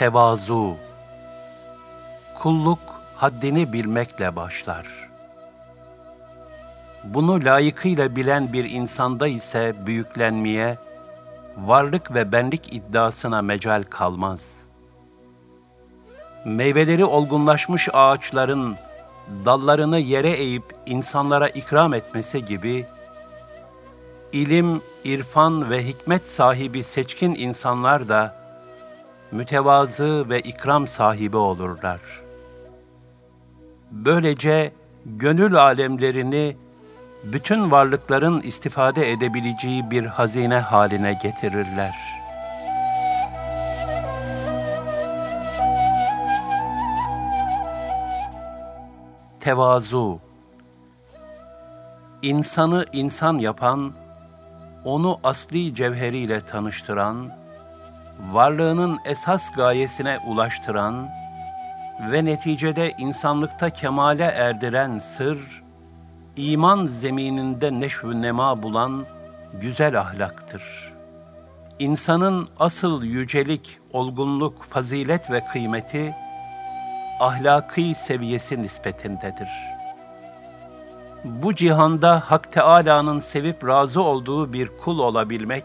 Tevazu Kulluk haddini bilmekle başlar. Bunu layıkıyla bilen bir insanda ise büyüklenmeye, varlık ve benlik iddiasına mecal kalmaz. Meyveleri olgunlaşmış ağaçların dallarını yere eğip insanlara ikram etmesi gibi, ilim, irfan ve hikmet sahibi seçkin insanlar da mütevazı ve ikram sahibi olurlar. Böylece gönül alemlerini bütün varlıkların istifade edebileceği bir hazine haline getirirler. Tevazu İnsanı insan yapan, onu asli cevheriyle tanıştıran, varlığının esas gayesine ulaştıran ve neticede insanlıkta kemale erdiren sır, iman zemininde neşv nema bulan güzel ahlaktır. İnsanın asıl yücelik, olgunluk, fazilet ve kıymeti, ahlaki seviyesi nispetindedir. Bu cihanda Hak Teâlâ'nın sevip razı olduğu bir kul olabilmek,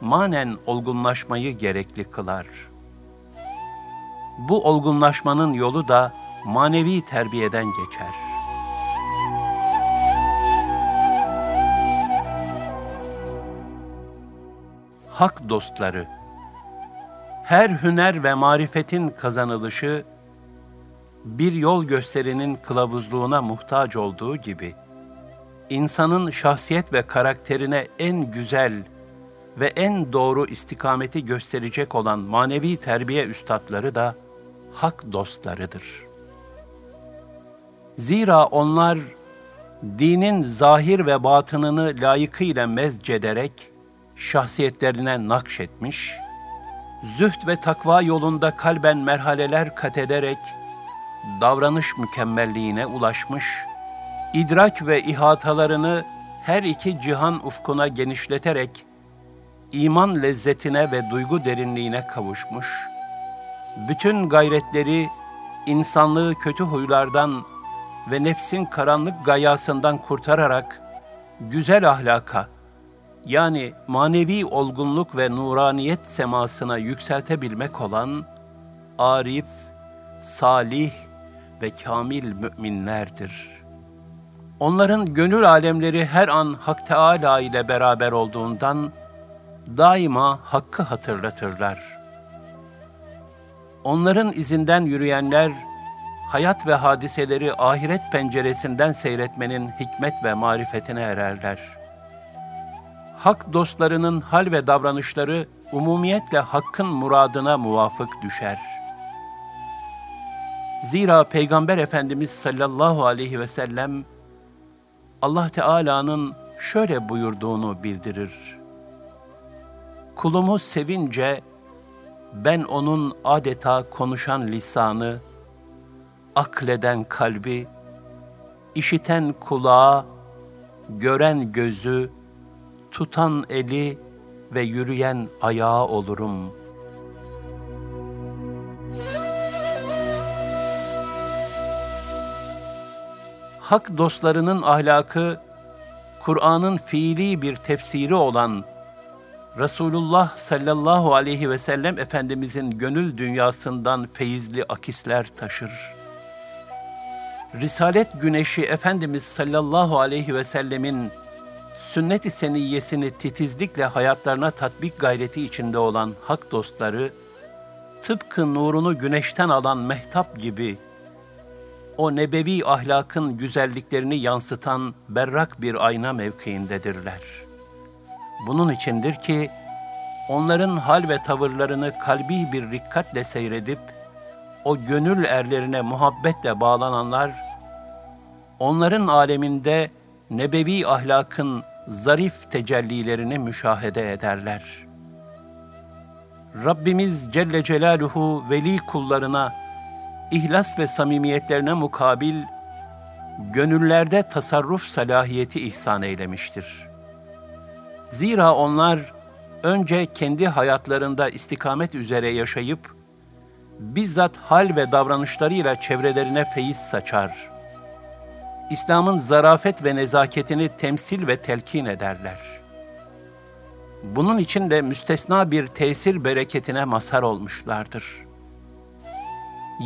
manen olgunlaşmayı gerekli kılar. Bu olgunlaşmanın yolu da manevi terbiyeden geçer. Hak dostları Her hüner ve marifetin kazanılışı bir yol gösterinin kılavuzluğuna muhtaç olduğu gibi insanın şahsiyet ve karakterine en güzel ve en doğru istikameti gösterecek olan manevi terbiye üstadları da hak dostlarıdır. Zira onlar dinin zahir ve batınını layıkıyla mezcederek şahsiyetlerine nakşetmiş, zühd ve takva yolunda kalben merhaleler kat ederek davranış mükemmelliğine ulaşmış, idrak ve ihatalarını her iki cihan ufkuna genişleterek iman lezzetine ve duygu derinliğine kavuşmuş, bütün gayretleri insanlığı kötü huylardan ve nefsin karanlık gayasından kurtararak güzel ahlaka, yani manevi olgunluk ve nuraniyet semasına yükseltebilmek olan arif, salih ve kamil müminlerdir. Onların gönül alemleri her an Hak Teâlâ ile beraber olduğundan daima hakkı hatırlatırlar. Onların izinden yürüyenler, hayat ve hadiseleri ahiret penceresinden seyretmenin hikmet ve marifetine ererler. Hak dostlarının hal ve davranışları umumiyetle hakkın muradına muvafık düşer. Zira Peygamber Efendimiz sallallahu aleyhi ve sellem Allah Teala'nın şöyle buyurduğunu bildirir. Kulumu sevince ben onun adeta konuşan lisanı, akleden kalbi, işiten kulağı, gören gözü, tutan eli ve yürüyen ayağı olurum. Hak dostlarının ahlakı, Kur'an'ın fiili bir tefsiri olan Resulullah sallallahu aleyhi ve sellem Efendimizin gönül dünyasından feyizli akisler taşır. Risalet güneşi Efendimiz sallallahu aleyhi ve sellemin sünnet-i seniyyesini titizlikle hayatlarına tatbik gayreti içinde olan hak dostları, tıpkı nurunu güneşten alan mehtap gibi, o nebevi ahlakın güzelliklerini yansıtan berrak bir ayna mevkiindedirler.'' Bunun içindir ki onların hal ve tavırlarını kalbi bir rikkatle seyredip o gönül erlerine muhabbetle bağlananlar onların aleminde nebevi ahlakın zarif tecellilerini müşahede ederler. Rabbimiz Celle Celaluhu veli kullarına ihlas ve samimiyetlerine mukabil gönüllerde tasarruf salahiyeti ihsan eylemiştir.'' Zira onlar önce kendi hayatlarında istikamet üzere yaşayıp, bizzat hal ve davranışlarıyla çevrelerine feyiz saçar. İslam'ın zarafet ve nezaketini temsil ve telkin ederler. Bunun için de müstesna bir tesir bereketine mazhar olmuşlardır.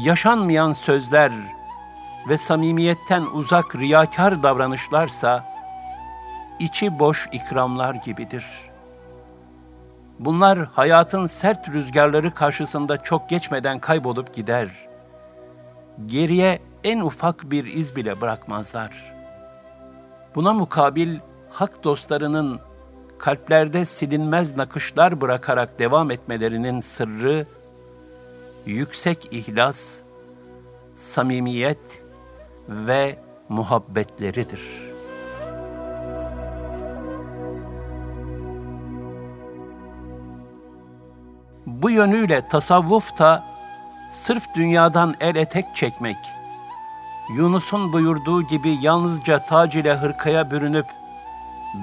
Yaşanmayan sözler ve samimiyetten uzak riyakar davranışlarsa, içi boş ikramlar gibidir.'' Bunlar hayatın sert rüzgarları karşısında çok geçmeden kaybolup gider. Geriye en ufak bir iz bile bırakmazlar. Buna mukabil hak dostlarının kalplerde silinmez nakışlar bırakarak devam etmelerinin sırrı yüksek ihlas, samimiyet ve muhabbetleridir.'' Bu yönüyle tasavvuf da sırf dünyadan el etek çekmek, Yunus'un buyurduğu gibi yalnızca tac ile hırkaya bürünüp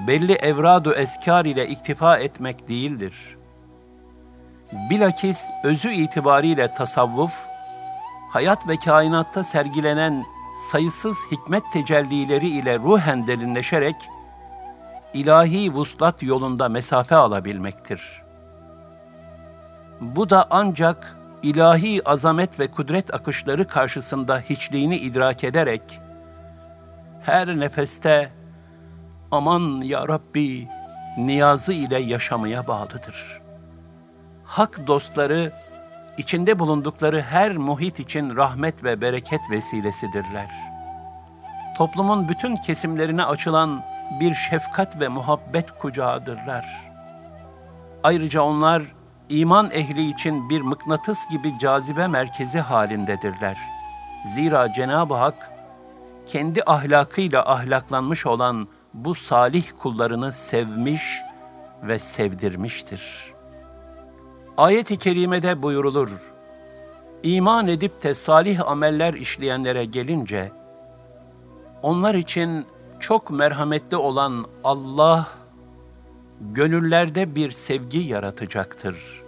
belli evradu eskar ile iktifa etmek değildir. Bilakis özü itibariyle tasavvuf, hayat ve kainatta sergilenen sayısız hikmet tecellileri ile ruhen derinleşerek ilahi vuslat yolunda mesafe alabilmektir.'' Bu da ancak ilahi azamet ve kudret akışları karşısında hiçliğini idrak ederek her nefeste aman ya Rabbi niyazı ile yaşamaya bağlıdır. Hak dostları içinde bulundukları her muhit için rahmet ve bereket vesilesidirler. Toplumun bütün kesimlerine açılan bir şefkat ve muhabbet kucağıdırlar. Ayrıca onlar iman ehli için bir mıknatıs gibi cazibe merkezi halindedirler. Zira Cenab-ı Hak kendi ahlakıyla ahlaklanmış olan bu salih kullarını sevmiş ve sevdirmiştir. Ayet-i kerimede buyurulur, İman edip de salih ameller işleyenlere gelince, onlar için çok merhametli olan Allah, gönüllerde bir sevgi yaratacaktır.''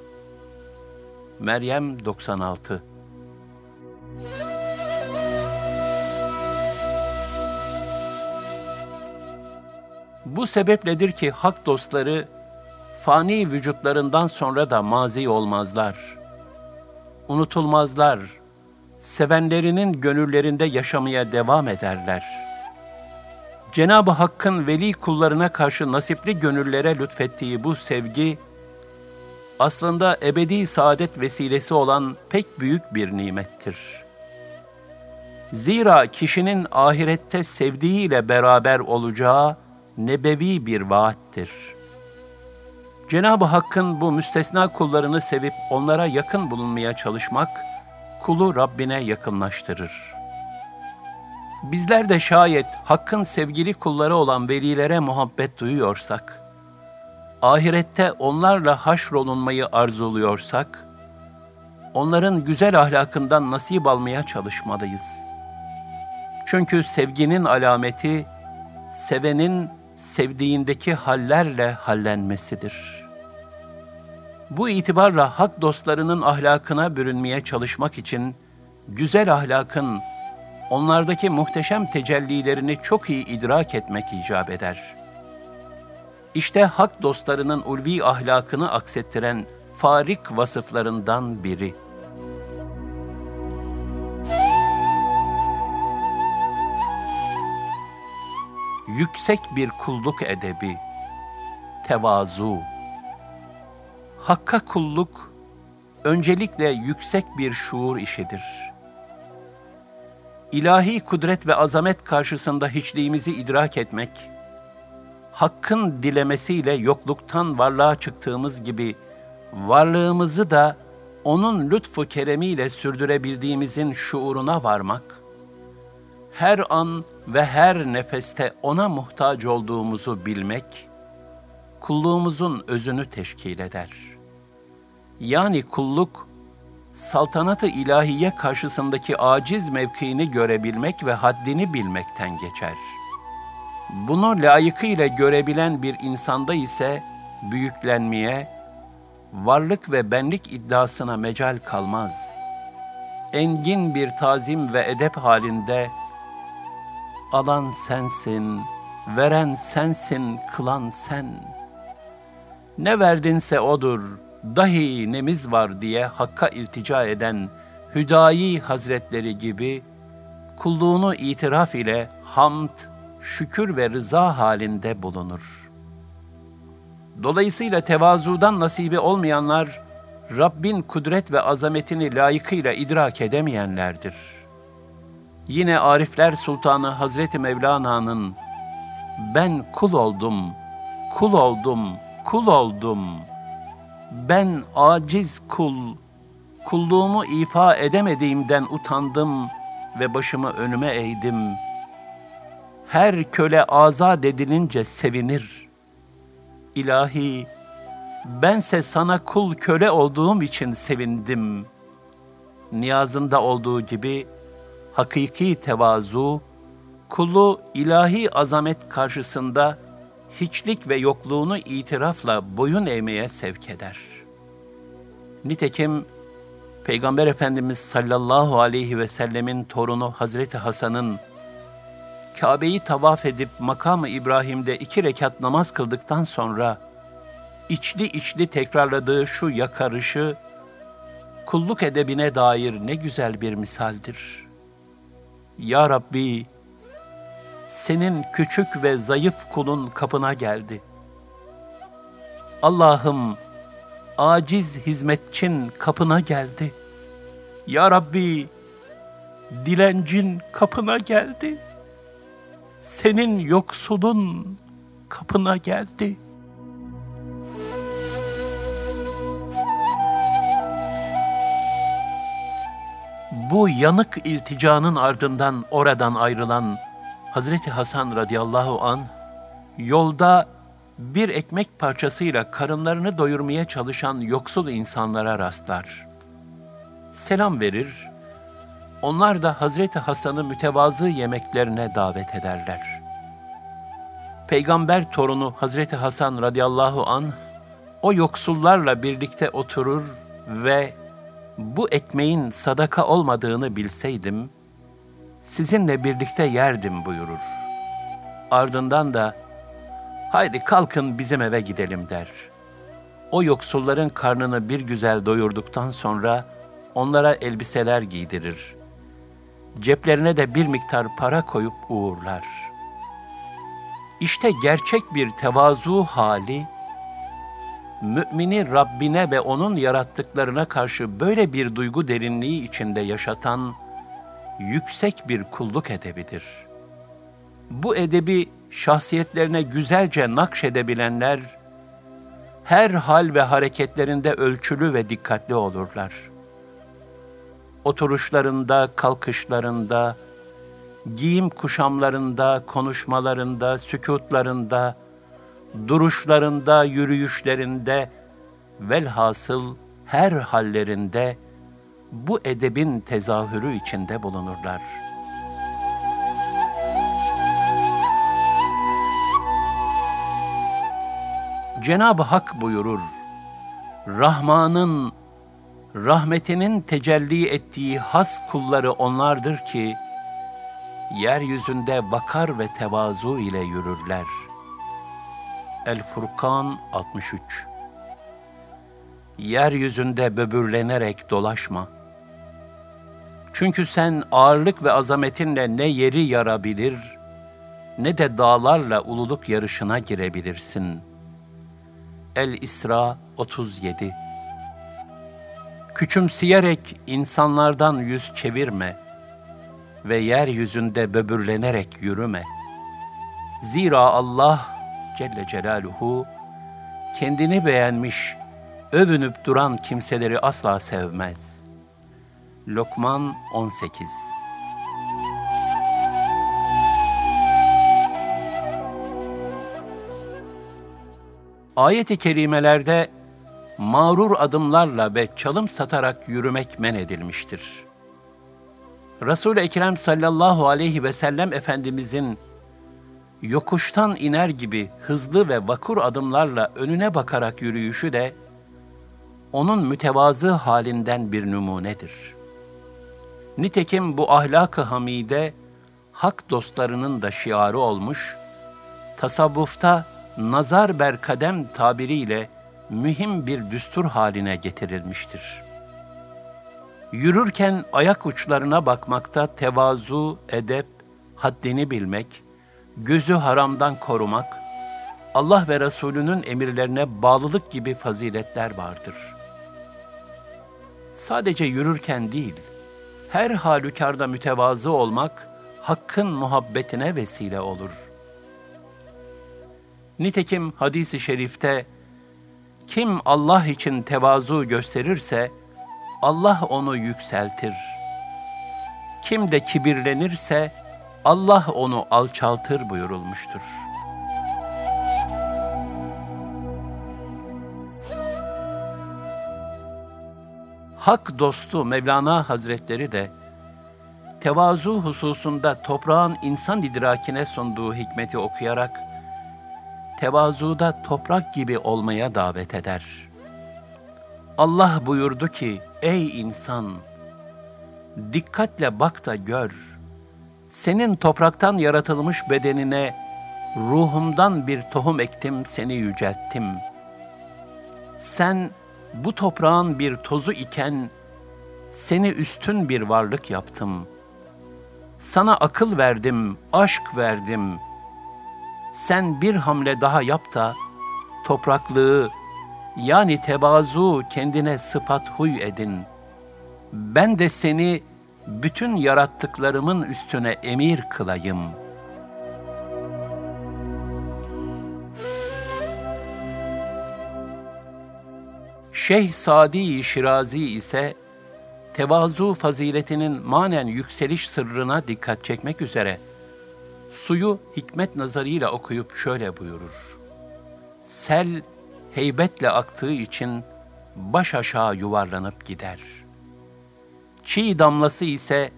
Meryem 96 Bu sebepledir ki hak dostları fani vücutlarından sonra da mazi olmazlar. Unutulmazlar. Sevenlerinin gönüllerinde yaşamaya devam ederler. Cenab-ı Hakk'ın veli kullarına karşı nasipli gönüllere lütfettiği bu sevgi, aslında ebedi saadet vesilesi olan pek büyük bir nimettir. Zira kişinin ahirette sevdiğiyle beraber olacağı nebevi bir vaattir. Cenab-ı Hakk'ın bu müstesna kullarını sevip onlara yakın bulunmaya çalışmak, kulu Rabbine yakınlaştırır. Bizler de şayet Hakk'ın sevgili kulları olan velilere muhabbet duyuyorsak, ahirette onlarla haşrolunmayı arzuluyorsak, onların güzel ahlakından nasip almaya çalışmalıyız. Çünkü sevginin alameti, sevenin sevdiğindeki hallerle hallenmesidir. Bu itibarla hak dostlarının ahlakına bürünmeye çalışmak için, güzel ahlakın, onlardaki muhteşem tecellilerini çok iyi idrak etmek icap eder.'' İşte hak dostlarının ulvi ahlakını aksettiren farik vasıflarından biri. Yüksek bir kulluk edebi, tevazu. Hakka kulluk, öncelikle yüksek bir şuur işidir. İlahi kudret ve azamet karşısında hiçliğimizi idrak etmek, Hakk'ın dilemesiyle yokluktan varlığa çıktığımız gibi varlığımızı da onun lütfu keremiyle sürdürebildiğimizin şuuruna varmak, her an ve her nefeste ona muhtaç olduğumuzu bilmek, kulluğumuzun özünü teşkil eder. Yani kulluk, saltanatı ilahiye karşısındaki aciz mevkiini görebilmek ve haddini bilmekten geçer.'' Bunu layıkıyla görebilen bir insanda ise büyüklenmeye, varlık ve benlik iddiasına mecal kalmaz. engin bir tazim ve edep halinde alan sensin, veren sensin, kılan sen. Ne verdinse odur, dahi nemiz var diye Hakk'a iltica eden Hüdayi Hazretleri gibi kulluğunu itiraf ile hamd, şükür ve rıza halinde bulunur. Dolayısıyla tevazudan nasibi olmayanlar, Rabbin kudret ve azametini layıkıyla idrak edemeyenlerdir. Yine Arifler Sultanı Hazreti Mevlana'nın ben kul oldum, kul oldum, kul oldum. Ben aciz kul, kulluğumu ifa edemediğimden utandım ve başımı önüme eğdim. Her köle azat edilince sevinir. İlahi, bense sana kul köle olduğum için sevindim. Niyazında olduğu gibi hakiki tevazu, kulu ilahi azamet karşısında hiçlik ve yokluğunu itirafla boyun eğmeye sevk eder. Nitekim Peygamber Efendimiz sallallahu aleyhi ve sellemin torunu Hazreti Hasan'ın Kabe'yi tavaf edip makamı İbrahim'de iki rekat namaz kıldıktan sonra içli içli tekrarladığı şu yakarışı kulluk edebine dair ne güzel bir misaldir. Ya Rabbi, senin küçük ve zayıf kulun kapına geldi. Allah'ım, aciz hizmetçin kapına geldi. Ya Rabbi, dilencin kapına geldi. Senin yoksulun kapına geldi.'' bu yanık ilticanın ardından oradan ayrılan Hazreti Hasan radıyallahu an yolda bir ekmek parçasıyla karınlarını doyurmaya çalışan yoksul insanlara rastlar. Selam verir, onlar da Hazreti Hasan'ı mütevazı yemeklerine davet ederler. Peygamber torunu Hazreti Hasan radıyallahu an o yoksullarla birlikte oturur ve bu ekmeğin sadaka olmadığını bilseydim, sizinle birlikte yerdim buyurur. Ardından da, haydi kalkın bizim eve gidelim der. O yoksulların karnını bir güzel doyurduktan sonra onlara elbiseler giydirir. Ceplerine de bir miktar para koyup uğurlar. İşte gerçek bir tevazu hali, mümini Rabbine ve onun yarattıklarına karşı böyle bir duygu derinliği içinde yaşatan yüksek bir kulluk edebidir. Bu edebi şahsiyetlerine güzelce nakşedebilenler, her hal ve hareketlerinde ölçülü ve dikkatli olurlar. Oturuşlarında, kalkışlarında, giyim kuşamlarında, konuşmalarında, sükutlarında, duruşlarında, yürüyüşlerinde, velhasıl her hallerinde bu edebin tezahürü içinde bulunurlar. Cenab-ı Hak buyurur, Rahman'ın, rahmetinin tecelli ettiği has kulları onlardır ki, yeryüzünde vakar ve tevazu ile yürürler.'' El Furkan 63 Yeryüzünde böbürlenerek dolaşma. Çünkü sen ağırlık ve azametinle ne yeri yarabilir, ne de dağlarla ululuk yarışına girebilirsin. El-İsra 37 Küçümseyerek insanlardan yüz çevirme ve yeryüzünde böbürlenerek yürüme. Zira Allah Celle Celaluhu kendini beğenmiş, övünüp duran kimseleri asla sevmez. Lokman 18 Ayet-i kerimelerde mağrur adımlarla ve çalım satarak yürümek men edilmiştir. Resul-i Ekrem sallallahu aleyhi ve sellem Efendimizin yokuştan iner gibi hızlı ve vakur adımlarla önüne bakarak yürüyüşü de onun mütevazı halinden bir numunedir. Nitekim bu ahlak-ı hamide hak dostlarının da şiarı olmuş, tasavvufta nazar ber kadem tabiriyle mühim bir düstur haline getirilmiştir. Yürürken ayak uçlarına bakmakta tevazu, edep, haddini bilmek, gözü haramdan korumak, Allah ve Resulünün emirlerine bağlılık gibi faziletler vardır. Sadece yürürken değil, her halükarda mütevazı olmak, Hakk'ın muhabbetine vesile olur. Nitekim hadisi şerifte, kim Allah için tevazu gösterirse, Allah onu yükseltir. Kim de kibirlenirse, Allah onu alçaltır buyurulmuştur. Hak dostu Mevlana Hazretleri de tevazu hususunda toprağın insan idrakine sunduğu hikmeti okuyarak tevazuda toprak gibi olmaya davet eder. Allah buyurdu ki, ey insan, dikkatle bak da gör.'' senin topraktan yaratılmış bedenine ruhumdan bir tohum ektim, seni yücelttim. Sen bu toprağın bir tozu iken seni üstün bir varlık yaptım. Sana akıl verdim, aşk verdim. Sen bir hamle daha yap da topraklığı yani tevazu kendine sıfat huy edin. Ben de seni bütün yarattıklarımın üstüne emir kılayım. Şeyh Sadi Şirazi ise tevazu faziletinin manen yükseliş sırrına dikkat çekmek üzere suyu hikmet nazarıyla okuyup şöyle buyurur. Sel heybetle aktığı için baş aşağı yuvarlanıp gider.'' Çiğ damlası ise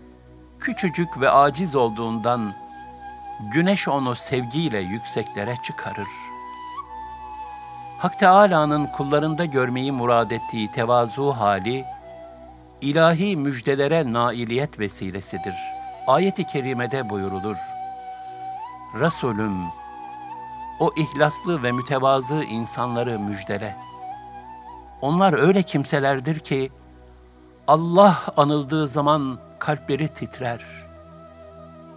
küçücük ve aciz olduğundan güneş onu sevgiyle yükseklere çıkarır. Hak Teâlâ'nın kullarında görmeyi murad ettiği tevazu hali, ilahi müjdelere nailiyet vesilesidir. Ayet-i kerimede buyurulur. Resulüm, o ihlaslı ve mütevazı insanları müjdele. Onlar öyle kimselerdir ki, Allah anıldığı zaman kalpleri titrer.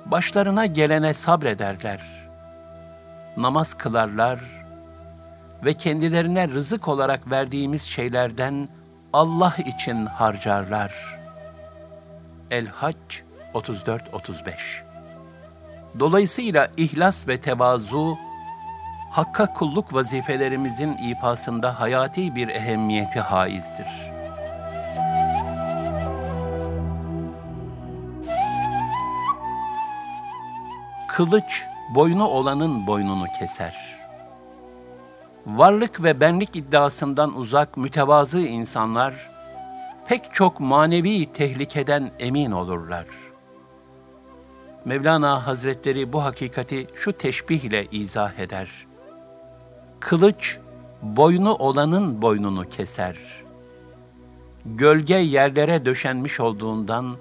Başlarına gelene sabrederler. Namaz kılarlar ve kendilerine rızık olarak verdiğimiz şeylerden Allah için harcarlar. El-Hac 34-35 Dolayısıyla ihlas ve tevazu, Hakka kulluk vazifelerimizin ifasında hayati bir ehemmiyeti haizdir.'' Kılıç boynu olanın boynunu keser. Varlık ve benlik iddiasından uzak mütevazı insanlar pek çok manevi tehlikeden emin olurlar. Mevlana Hazretleri bu hakikati şu teşbih ile izah eder. Kılıç boynu olanın boynunu keser. Gölge yerlere döşenmiş olduğundan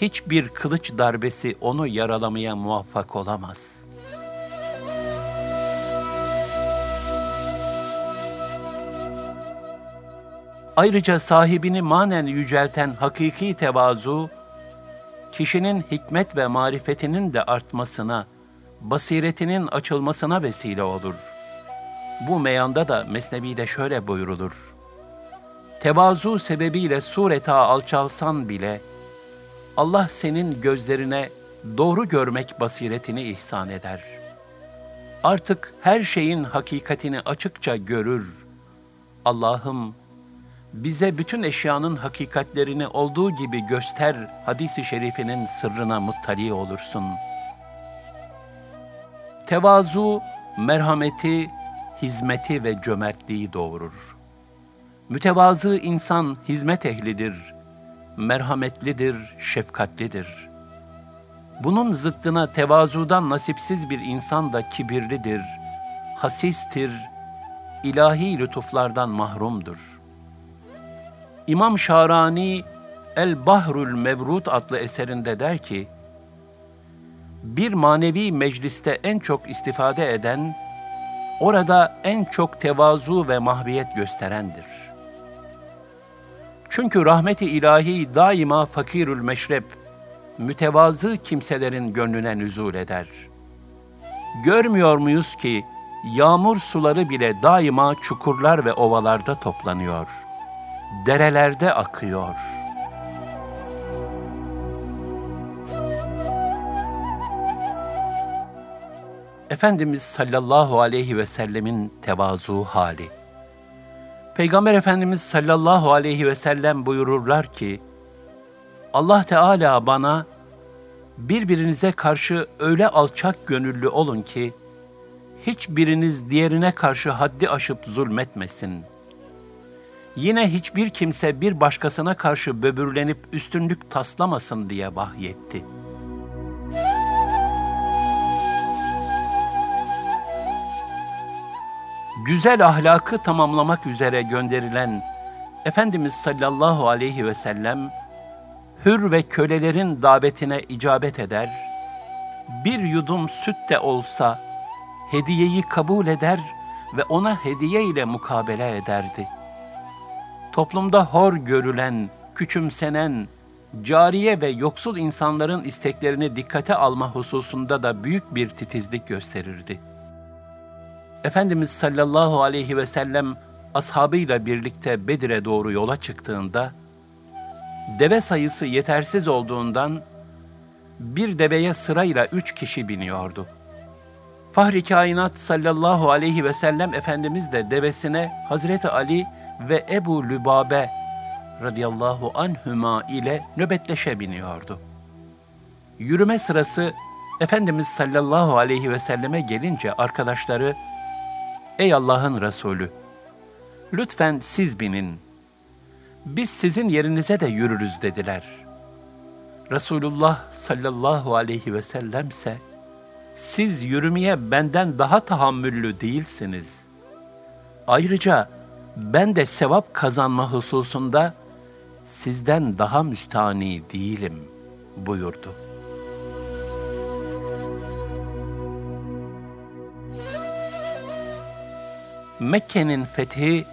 hiçbir kılıç darbesi onu yaralamaya muvaffak olamaz. Ayrıca sahibini manen yücelten hakiki tevazu, kişinin hikmet ve marifetinin de artmasına, basiretinin açılmasına vesile olur. Bu meyanda da Mesnevi'de şöyle buyurulur. Tevazu sebebiyle sureta alçalsan bile, Allah senin gözlerine doğru görmek basiretini ihsan eder. Artık her şeyin hakikatini açıkça görür. Allah'ım bize bütün eşyanın hakikatlerini olduğu gibi göster hadisi şerifinin sırrına muttali olursun. Tevazu, merhameti, hizmeti ve cömertliği doğurur. Mütevazı insan hizmet ehlidir.'' merhametlidir, şefkatlidir. Bunun zıttına tevazudan nasipsiz bir insan da kibirlidir, hasistir, ilahi lütuflardan mahrumdur. İmam Şarani El Bahrul Mevrut adlı eserinde der ki, bir manevi mecliste en çok istifade eden, orada en çok tevazu ve mahviyet gösterendir. Çünkü rahmeti ilahi daima fakirül meşrep, mütevazı kimselerin gönlüne nüzul eder. Görmüyor muyuz ki yağmur suları bile daima çukurlar ve ovalarda toplanıyor. Derelerde akıyor.'' Efendimiz sallallahu aleyhi ve sellemin tevazu hali. Peygamber Efendimiz sallallahu aleyhi ve sellem buyururlar ki, Allah Teala bana birbirinize karşı öyle alçak gönüllü olun ki, hiçbiriniz diğerine karşı haddi aşıp zulmetmesin. Yine hiçbir kimse bir başkasına karşı böbürlenip üstünlük taslamasın diye vahyetti.'' güzel ahlakı tamamlamak üzere gönderilen Efendimiz sallallahu aleyhi ve sellem hür ve kölelerin davetine icabet eder, bir yudum süt de olsa hediyeyi kabul eder ve ona hediye ile mukabele ederdi. Toplumda hor görülen, küçümsenen, cariye ve yoksul insanların isteklerini dikkate alma hususunda da büyük bir titizlik gösterirdi.'' Efendimiz sallallahu aleyhi ve sellem ashabıyla birlikte Bedir'e doğru yola çıktığında, deve sayısı yetersiz olduğundan bir deveye sırayla üç kişi biniyordu. Fahri kainat sallallahu aleyhi ve sellem Efendimiz de devesine Hazreti Ali ve Ebu Lübabe radıyallahu anhüma ile nöbetleşe biniyordu. Yürüme sırası Efendimiz sallallahu aleyhi ve selleme gelince arkadaşları Ey Allah'ın Resulü! Lütfen siz binin. Biz sizin yerinize de yürürüz dediler. Resulullah sallallahu aleyhi ve sellemse, siz yürümeye benden daha tahammüllü değilsiniz. Ayrıca ben de sevap kazanma hususunda sizden daha müstani değilim buyurdu.'' Mekke'nin fethi,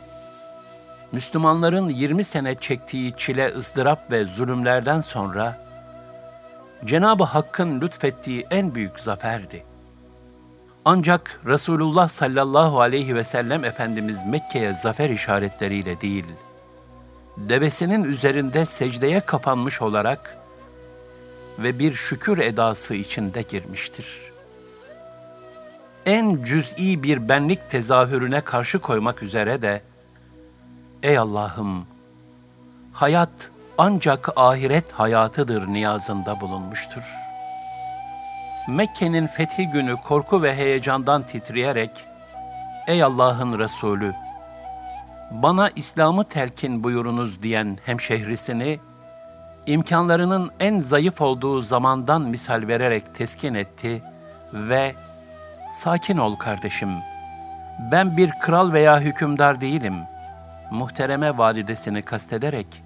Müslümanların 20 sene çektiği çile, ızdırap ve zulümlerden sonra Cenab-ı Hakk'ın lütfettiği en büyük zaferdi. Ancak Resulullah sallallahu aleyhi ve sellem Efendimiz Mekke'ye zafer işaretleriyle değil, devesinin üzerinde secdeye kapanmış olarak ve bir şükür edası içinde girmiştir.'' en cüz'i bir benlik tezahürüne karşı koymak üzere de Ey Allah'ım hayat ancak ahiret hayatıdır niyazında bulunmuştur. Mekke'nin fethi günü korku ve heyecandan titreyerek Ey Allah'ın Resulü bana İslam'ı telkin buyurunuz diyen hemşehrisini imkanlarının en zayıf olduğu zamandan misal vererek teskin etti ve Sakin ol kardeşim. Ben bir kral veya hükümdar değilim. Muhtereme validesini kastederek,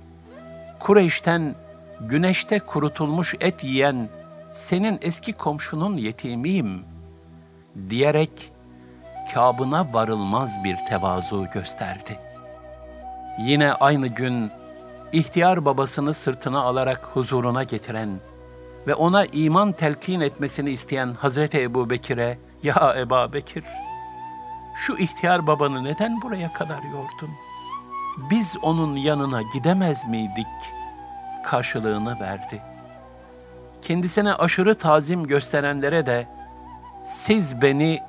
Kureyş'ten güneşte kurutulmuş et yiyen senin eski komşunun yetimiyim diyerek kabına varılmaz bir tevazu gösterdi. Yine aynı gün ihtiyar babasını sırtına alarak huzuruna getiren ve ona iman telkin etmesini isteyen Hazreti Ebu Bekir'e ya Eba Bekir, şu ihtiyar babanı neden buraya kadar yordun? Biz onun yanına gidemez miydik? Karşılığını verdi. Kendisine aşırı tazim gösterenlere de siz beni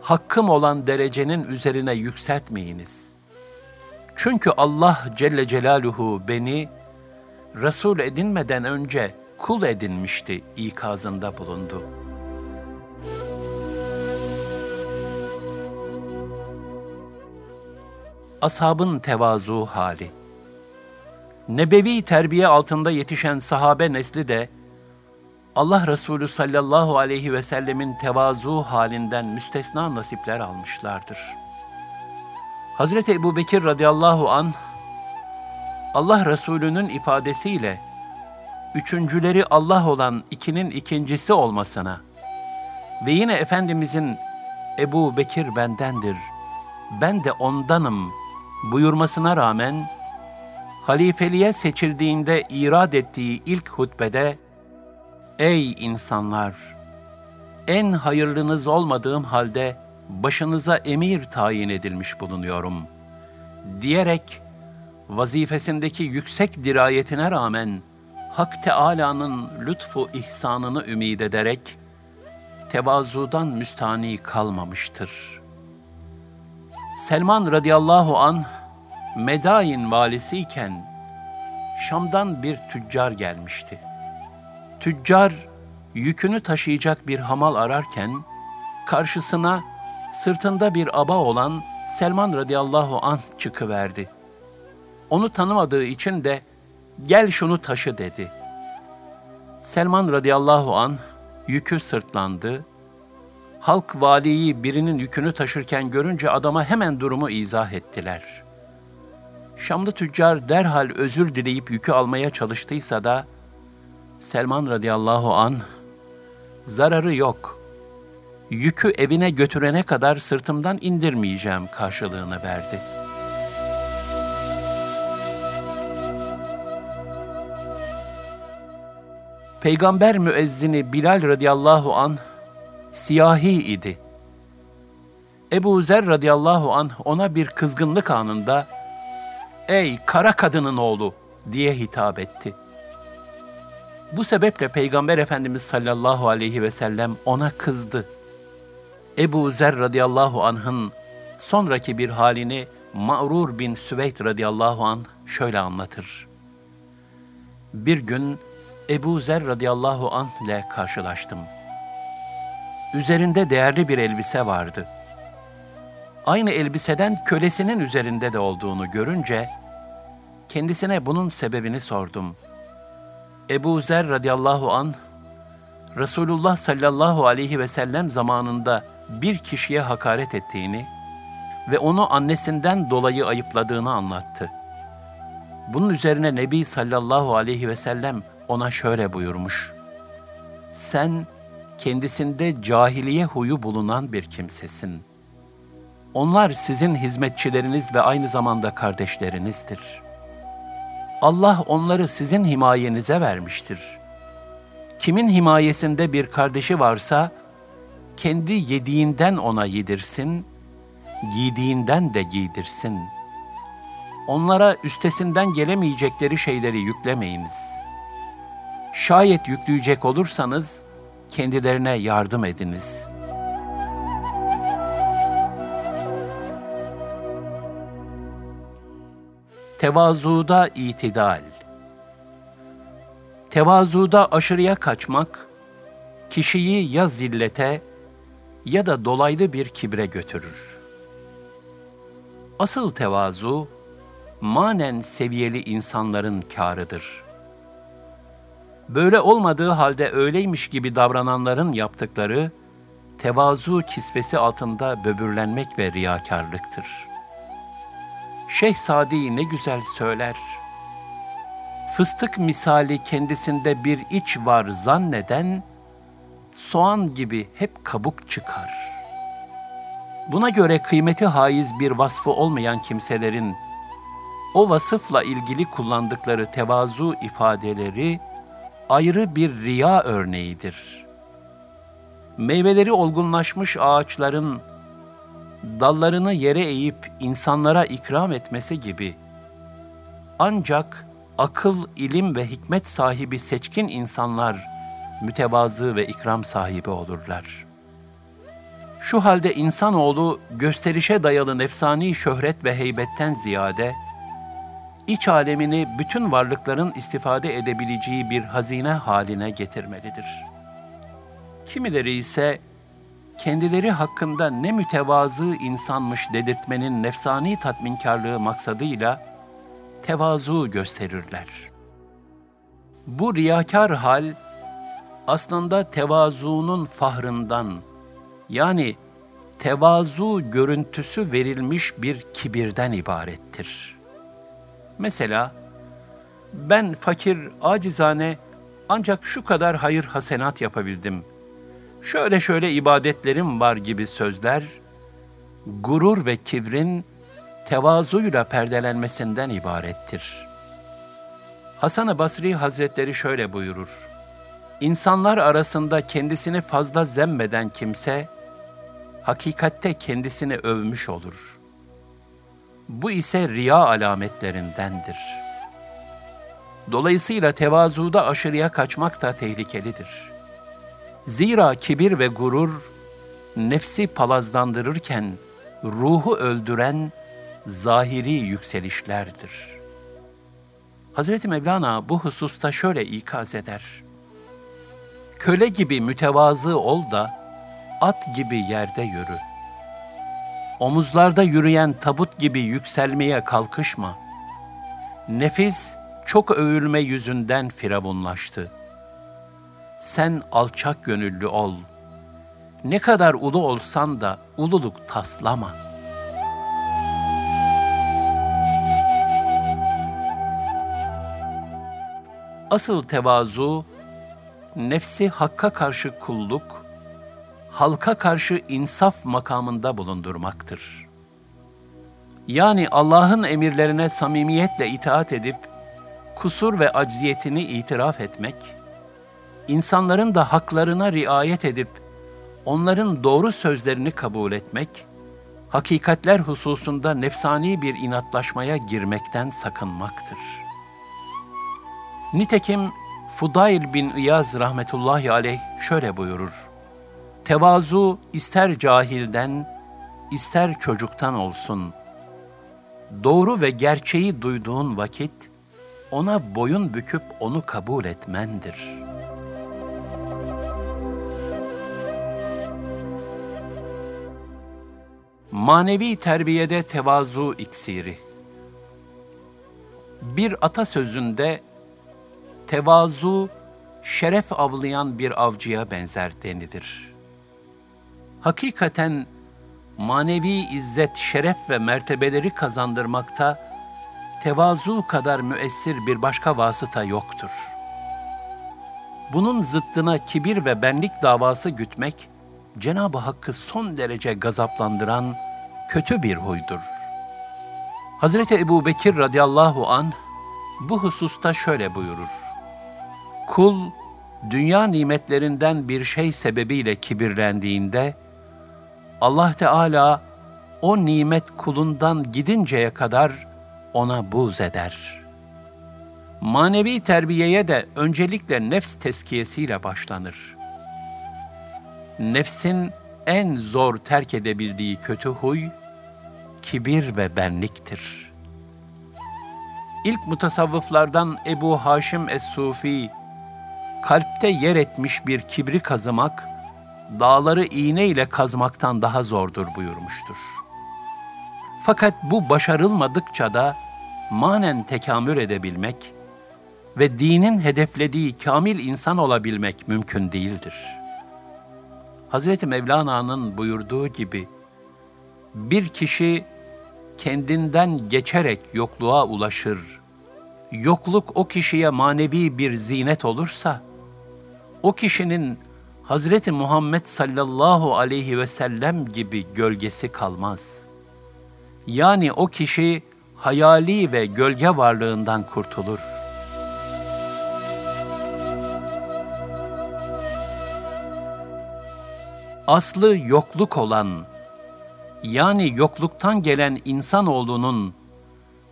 hakkım olan derecenin üzerine yükseltmeyiniz. Çünkü Allah Celle Celaluhu beni Resul edinmeden önce kul edinmişti ikazında bulundu.'' ashabın tevazu hali. Nebevi terbiye altında yetişen sahabe nesli de Allah Resulü sallallahu aleyhi ve sellemin tevazu halinden müstesna nasipler almışlardır. Hazreti Ebu Bekir radıyallahu an Allah Resulü'nün ifadesiyle üçüncüleri Allah olan ikinin ikincisi olmasına ve yine Efendimizin Ebu Bekir bendendir, ben de ondanım buyurmasına rağmen halifeliğe seçildiğinde irad ettiği ilk hutbede Ey insanlar! En hayırlınız olmadığım halde başınıza emir tayin edilmiş bulunuyorum. Diyerek vazifesindeki yüksek dirayetine rağmen Hak Teâlâ'nın lütfu ihsanını ümid ederek tevazudan müstani kalmamıştır. Selman radıyallahu an Medain valisiyken Şam'dan bir tüccar gelmişti. Tüccar yükünü taşıyacak bir hamal ararken karşısına sırtında bir aba olan Selman radıyallahu anh çıkıverdi. Onu tanımadığı için de gel şunu taşı dedi. Selman radıyallahu an yükü sırtlandı. Halk valiyi birinin yükünü taşırken görünce adama hemen durumu izah ettiler. Şamlı tüccar derhal özür dileyip yükü almaya çalıştıysa da Selman radıyallahu an zararı yok. Yükü evine götürene kadar sırtımdan indirmeyeceğim karşılığını verdi.'' Peygamber müezzini Bilal radıyallahu an siyahi idi. Ebu Zer radıyallahu an ona bir kızgınlık anında "Ey kara kadının oğlu!" diye hitap etti. Bu sebeple Peygamber Efendimiz sallallahu aleyhi ve sellem ona kızdı. Ebu Zer radıyallahu anh'ın sonraki bir halini Ma'rur bin Süveyd radıyallahu an şöyle anlatır. Bir gün Ebu Zer radıyallahu anh ile karşılaştım. Üzerinde değerli bir elbise vardı. Aynı elbiseden kölesinin üzerinde de olduğunu görünce, kendisine bunun sebebini sordum. Ebu Zer radıyallahu anh, Resulullah sallallahu aleyhi ve sellem zamanında bir kişiye hakaret ettiğini ve onu annesinden dolayı ayıpladığını anlattı. Bunun üzerine Nebi sallallahu aleyhi ve sellem ona şöyle buyurmuş. Sen kendisinde cahiliye huyu bulunan bir kimsesin. Onlar sizin hizmetçileriniz ve aynı zamanda kardeşlerinizdir. Allah onları sizin himayenize vermiştir. Kimin himayesinde bir kardeşi varsa, kendi yediğinden ona yedirsin, giydiğinden de giydirsin. Onlara üstesinden gelemeyecekleri şeyleri yüklemeyiniz.'' Şayet yükleyecek olursanız kendilerine yardım ediniz. Tevazuda itidal Tevazuda aşırıya kaçmak, kişiyi ya zillete ya da dolaylı bir kibre götürür. Asıl tevazu, manen seviyeli insanların kârıdır.'' Böyle olmadığı halde öyleymiş gibi davrananların yaptıkları, tevazu kisvesi altında böbürlenmek ve riyakarlıktır. Şeyh Sadi ne güzel söyler, fıstık misali kendisinde bir iç var zanneden, soğan gibi hep kabuk çıkar. Buna göre kıymeti haiz bir vasfı olmayan kimselerin, o vasıfla ilgili kullandıkları tevazu ifadeleri, ayrı bir riya örneğidir. Meyveleri olgunlaşmış ağaçların dallarını yere eğip insanlara ikram etmesi gibi ancak akıl, ilim ve hikmet sahibi seçkin insanlar mütevazı ve ikram sahibi olurlar. Şu halde insanoğlu gösterişe dayalı nefsani şöhret ve heybetten ziyade iç alemini bütün varlıkların istifade edebileceği bir hazine haline getirmelidir. Kimileri ise kendileri hakkında ne mütevazı insanmış dedirtmenin nefsani tatminkarlığı maksadıyla tevazu gösterirler. Bu riyakar hal aslında tevazuunun fahrından yani tevazu görüntüsü verilmiş bir kibirden ibarettir.'' Mesela ben fakir, acizane ancak şu kadar hayır hasenat yapabildim. Şöyle şöyle ibadetlerim var gibi sözler, gurur ve kibrin tevazuyla perdelenmesinden ibarettir. Hasan-ı Basri Hazretleri şöyle buyurur. İnsanlar arasında kendisini fazla zemmeden kimse, hakikatte kendisini övmüş olur. Bu ise riya alametlerindendir. Dolayısıyla tevazuda aşırıya kaçmak da tehlikelidir. Zira kibir ve gurur, nefsi palazlandırırken, ruhu öldüren zahiri yükselişlerdir. Hazreti Mevlana bu hususta şöyle ikaz eder. Köle gibi mütevazı ol da at gibi yerde yürü. Omuzlarda yürüyen tabut gibi yükselmeye kalkışma. Nefis çok övülme yüzünden firavunlaştı. Sen alçak gönüllü ol. Ne kadar ulu olsan da ululuk taslama.'' Asıl tevazu, nefsi hakka karşı kulluk, halka karşı insaf makamında bulundurmaktır. Yani Allah'ın emirlerine samimiyetle itaat edip, kusur ve acziyetini itiraf etmek, insanların da haklarına riayet edip, onların doğru sözlerini kabul etmek, hakikatler hususunda nefsani bir inatlaşmaya girmekten sakınmaktır.'' Nitekim Fudayl bin İyaz rahmetullahi aleyh şöyle buyurur. Tevazu ister cahilden, ister çocuktan olsun. Doğru ve gerçeği duyduğun vakit, ona boyun büküp onu kabul etmendir. Manevi terbiyede tevazu iksiri. Bir atasözünde tevazu, şeref avlayan bir avcıya benzer denilir. Hakikaten manevi izzet, şeref ve mertebeleri kazandırmakta tevazu kadar müessir bir başka vasıta yoktur. Bunun zıttına kibir ve benlik davası gütmek, Cenab-ı Hakk'ı son derece gazaplandıran kötü bir huydur. Hazreti Ebu Bekir radıyallahu an bu hususta şöyle buyurur. Kul, dünya nimetlerinden bir şey sebebiyle kibirlendiğinde, Allah Teala o nimet kulundan gidinceye kadar ona buz eder. Manevi terbiyeye de öncelikle nefs teskiyesiyle başlanır. Nefsin en zor terk edebildiği kötü huy, kibir ve benliktir. İlk mutasavvıflardan Ebu Haşim Es-Sufi, kalpte yer etmiş bir kibri kazımak, dağları iğne ile kazmaktan daha zordur buyurmuştur. Fakat bu başarılmadıkça da manen tekamül edebilmek ve dinin hedeflediği kamil insan olabilmek mümkün değildir. Hazreti Mevlana'nın buyurduğu gibi, bir kişi kendinden geçerek yokluğa ulaşır, yokluk o kişiye manevi bir zinet olursa, o kişinin Hazreti Muhammed sallallahu aleyhi ve sellem gibi gölgesi kalmaz. Yani o kişi hayali ve gölge varlığından kurtulur. Aslı yokluk olan, yani yokluktan gelen insanoğlunun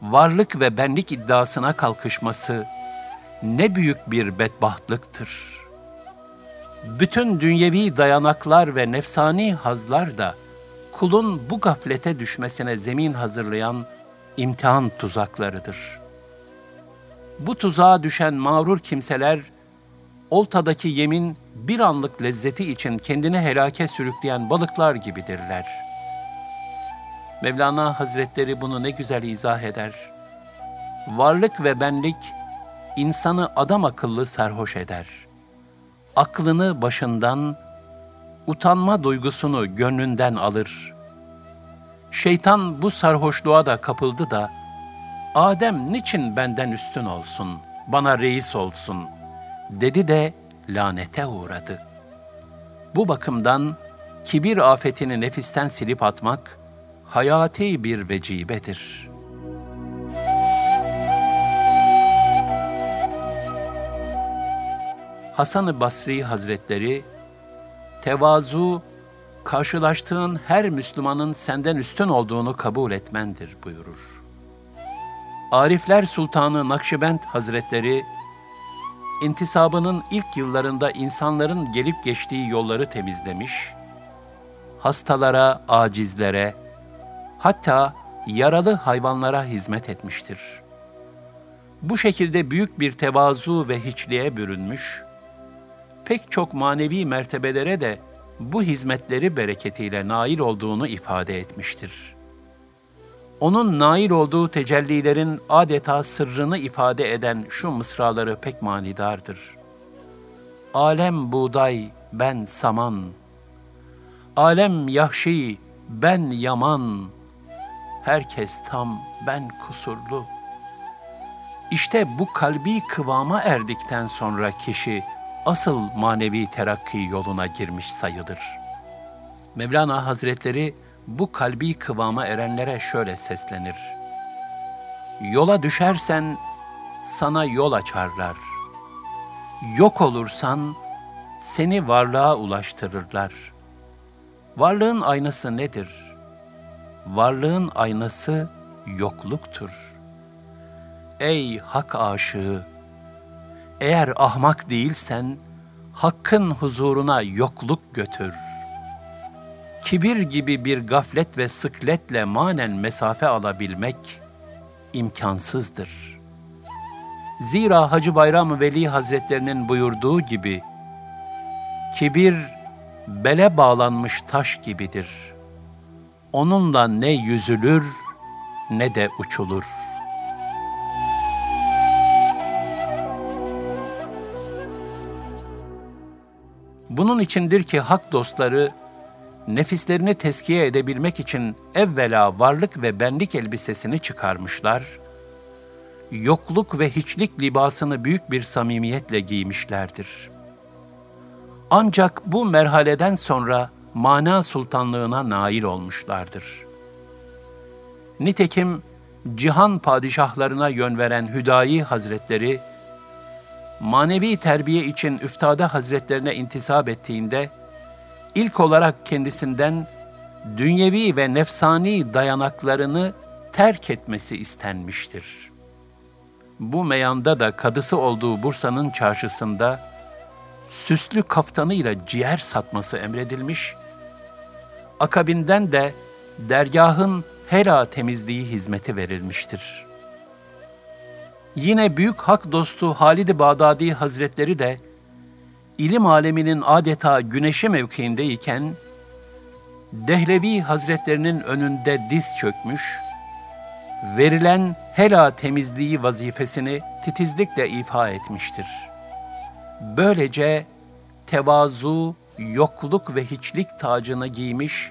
varlık ve benlik iddiasına kalkışması ne büyük bir bedbahtlıktır.'' bütün dünyevi dayanaklar ve nefsani hazlar da kulun bu gaflete düşmesine zemin hazırlayan imtihan tuzaklarıdır. Bu tuzağa düşen mağrur kimseler, oltadaki yemin bir anlık lezzeti için kendini helake sürükleyen balıklar gibidirler. Mevlana Hazretleri bunu ne güzel izah eder. Varlık ve benlik insanı adam akıllı sarhoş eder.'' aklını başından, utanma duygusunu gönlünden alır. Şeytan bu sarhoşluğa da kapıldı da, Adem niçin benden üstün olsun? bana reis olsun dedi de lanete uğradı. Bu bakımdan kibir afetini nefisten silip atmak hayati bir vecibedir. Hasan-ı Basri Hazretleri, tevazu, karşılaştığın her Müslümanın senden üstün olduğunu kabul etmendir buyurur. Arifler Sultanı Nakşibend Hazretleri, intisabının ilk yıllarında insanların gelip geçtiği yolları temizlemiş, hastalara, acizlere, hatta yaralı hayvanlara hizmet etmiştir. Bu şekilde büyük bir tevazu ve hiçliğe bürünmüş, pek çok manevi mertebelere de bu hizmetleri bereketiyle nail olduğunu ifade etmiştir. Onun nail olduğu tecellilerin adeta sırrını ifade eden şu mısraları pek manidardır. Alem buğday, ben saman. Alem yahşi, ben yaman. Herkes tam, ben kusurlu. İşte bu kalbi kıvama erdikten sonra kişi asıl manevi terakki yoluna girmiş sayılır. Mevlana Hazretleri bu kalbi kıvama erenlere şöyle seslenir. Yola düşersen sana yol açarlar. Yok olursan seni varlığa ulaştırırlar. Varlığın aynası nedir? Varlığın aynası yokluktur. Ey hak aşığı! Eğer ahmak değilsen, Hakk'ın huzuruna yokluk götür. Kibir gibi bir gaflet ve sıkletle manen mesafe alabilmek imkansızdır. Zira Hacı Bayram Veli Hazretlerinin buyurduğu gibi, kibir bele bağlanmış taş gibidir. Onunla ne yüzülür ne de uçulur.'' Bunun içindir ki hak dostları nefislerini teskiye edebilmek için evvela varlık ve benlik elbisesini çıkarmışlar, yokluk ve hiçlik libasını büyük bir samimiyetle giymişlerdir. Ancak bu merhaleden sonra mana sultanlığına nail olmuşlardır. Nitekim cihan padişahlarına yön veren Hüdayi Hazretleri, manevi terbiye için Üftada Hazretlerine intisap ettiğinde, ilk olarak kendisinden dünyevi ve nefsani dayanaklarını terk etmesi istenmiştir. Bu meyanda da kadısı olduğu Bursa'nın çarşısında süslü kaftanıyla ciğer satması emredilmiş, akabinden de dergahın hera temizliği hizmeti verilmiştir.'' Yine büyük hak dostu Halid-i Bağdadi Hazretleri de ilim aleminin adeta güneşi mevkiindeyken Dehlevi Hazretlerinin önünde diz çökmüş, verilen hela temizliği vazifesini titizlikle ifa etmiştir. Böylece tevazu, yokluk ve hiçlik tacını giymiş,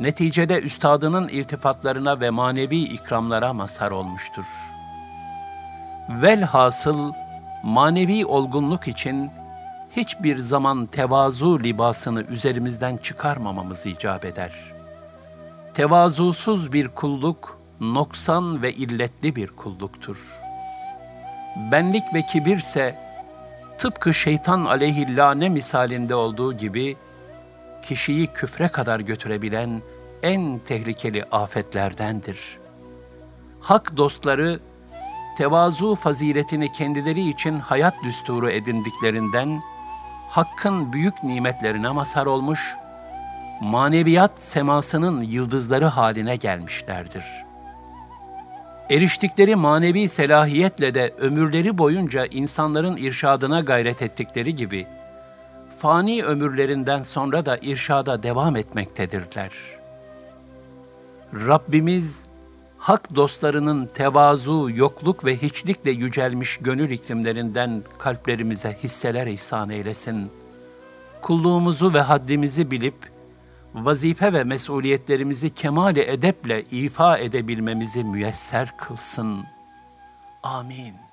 neticede üstadının iltifatlarına ve manevi ikramlara mazhar olmuştur.'' Velhasıl manevi olgunluk için hiçbir zaman tevazu libasını üzerimizden çıkarmamamız icap eder. Tevazusuz bir kulluk, noksan ve illetli bir kulluktur. Benlik ve kibirse, tıpkı şeytan aleyhillâne misalinde olduğu gibi, kişiyi küfre kadar götürebilen en tehlikeli afetlerdendir. Hak dostları, tevazu faziletini kendileri için hayat düsturu edindiklerinden Hakk'ın büyük nimetlerine mazhar olmuş, maneviyat semasının yıldızları haline gelmişlerdir. Eriştikleri manevi selahiyetle de ömürleri boyunca insanların irşadına gayret ettikleri gibi, fani ömürlerinden sonra da irşada devam etmektedirler. Rabbimiz, hak dostlarının tevazu, yokluk ve hiçlikle yücelmiş gönül iklimlerinden kalplerimize hisseler ihsan eylesin. Kulluğumuzu ve haddimizi bilip, vazife ve mesuliyetlerimizi kemale edeple ifa edebilmemizi müyesser kılsın. Amin.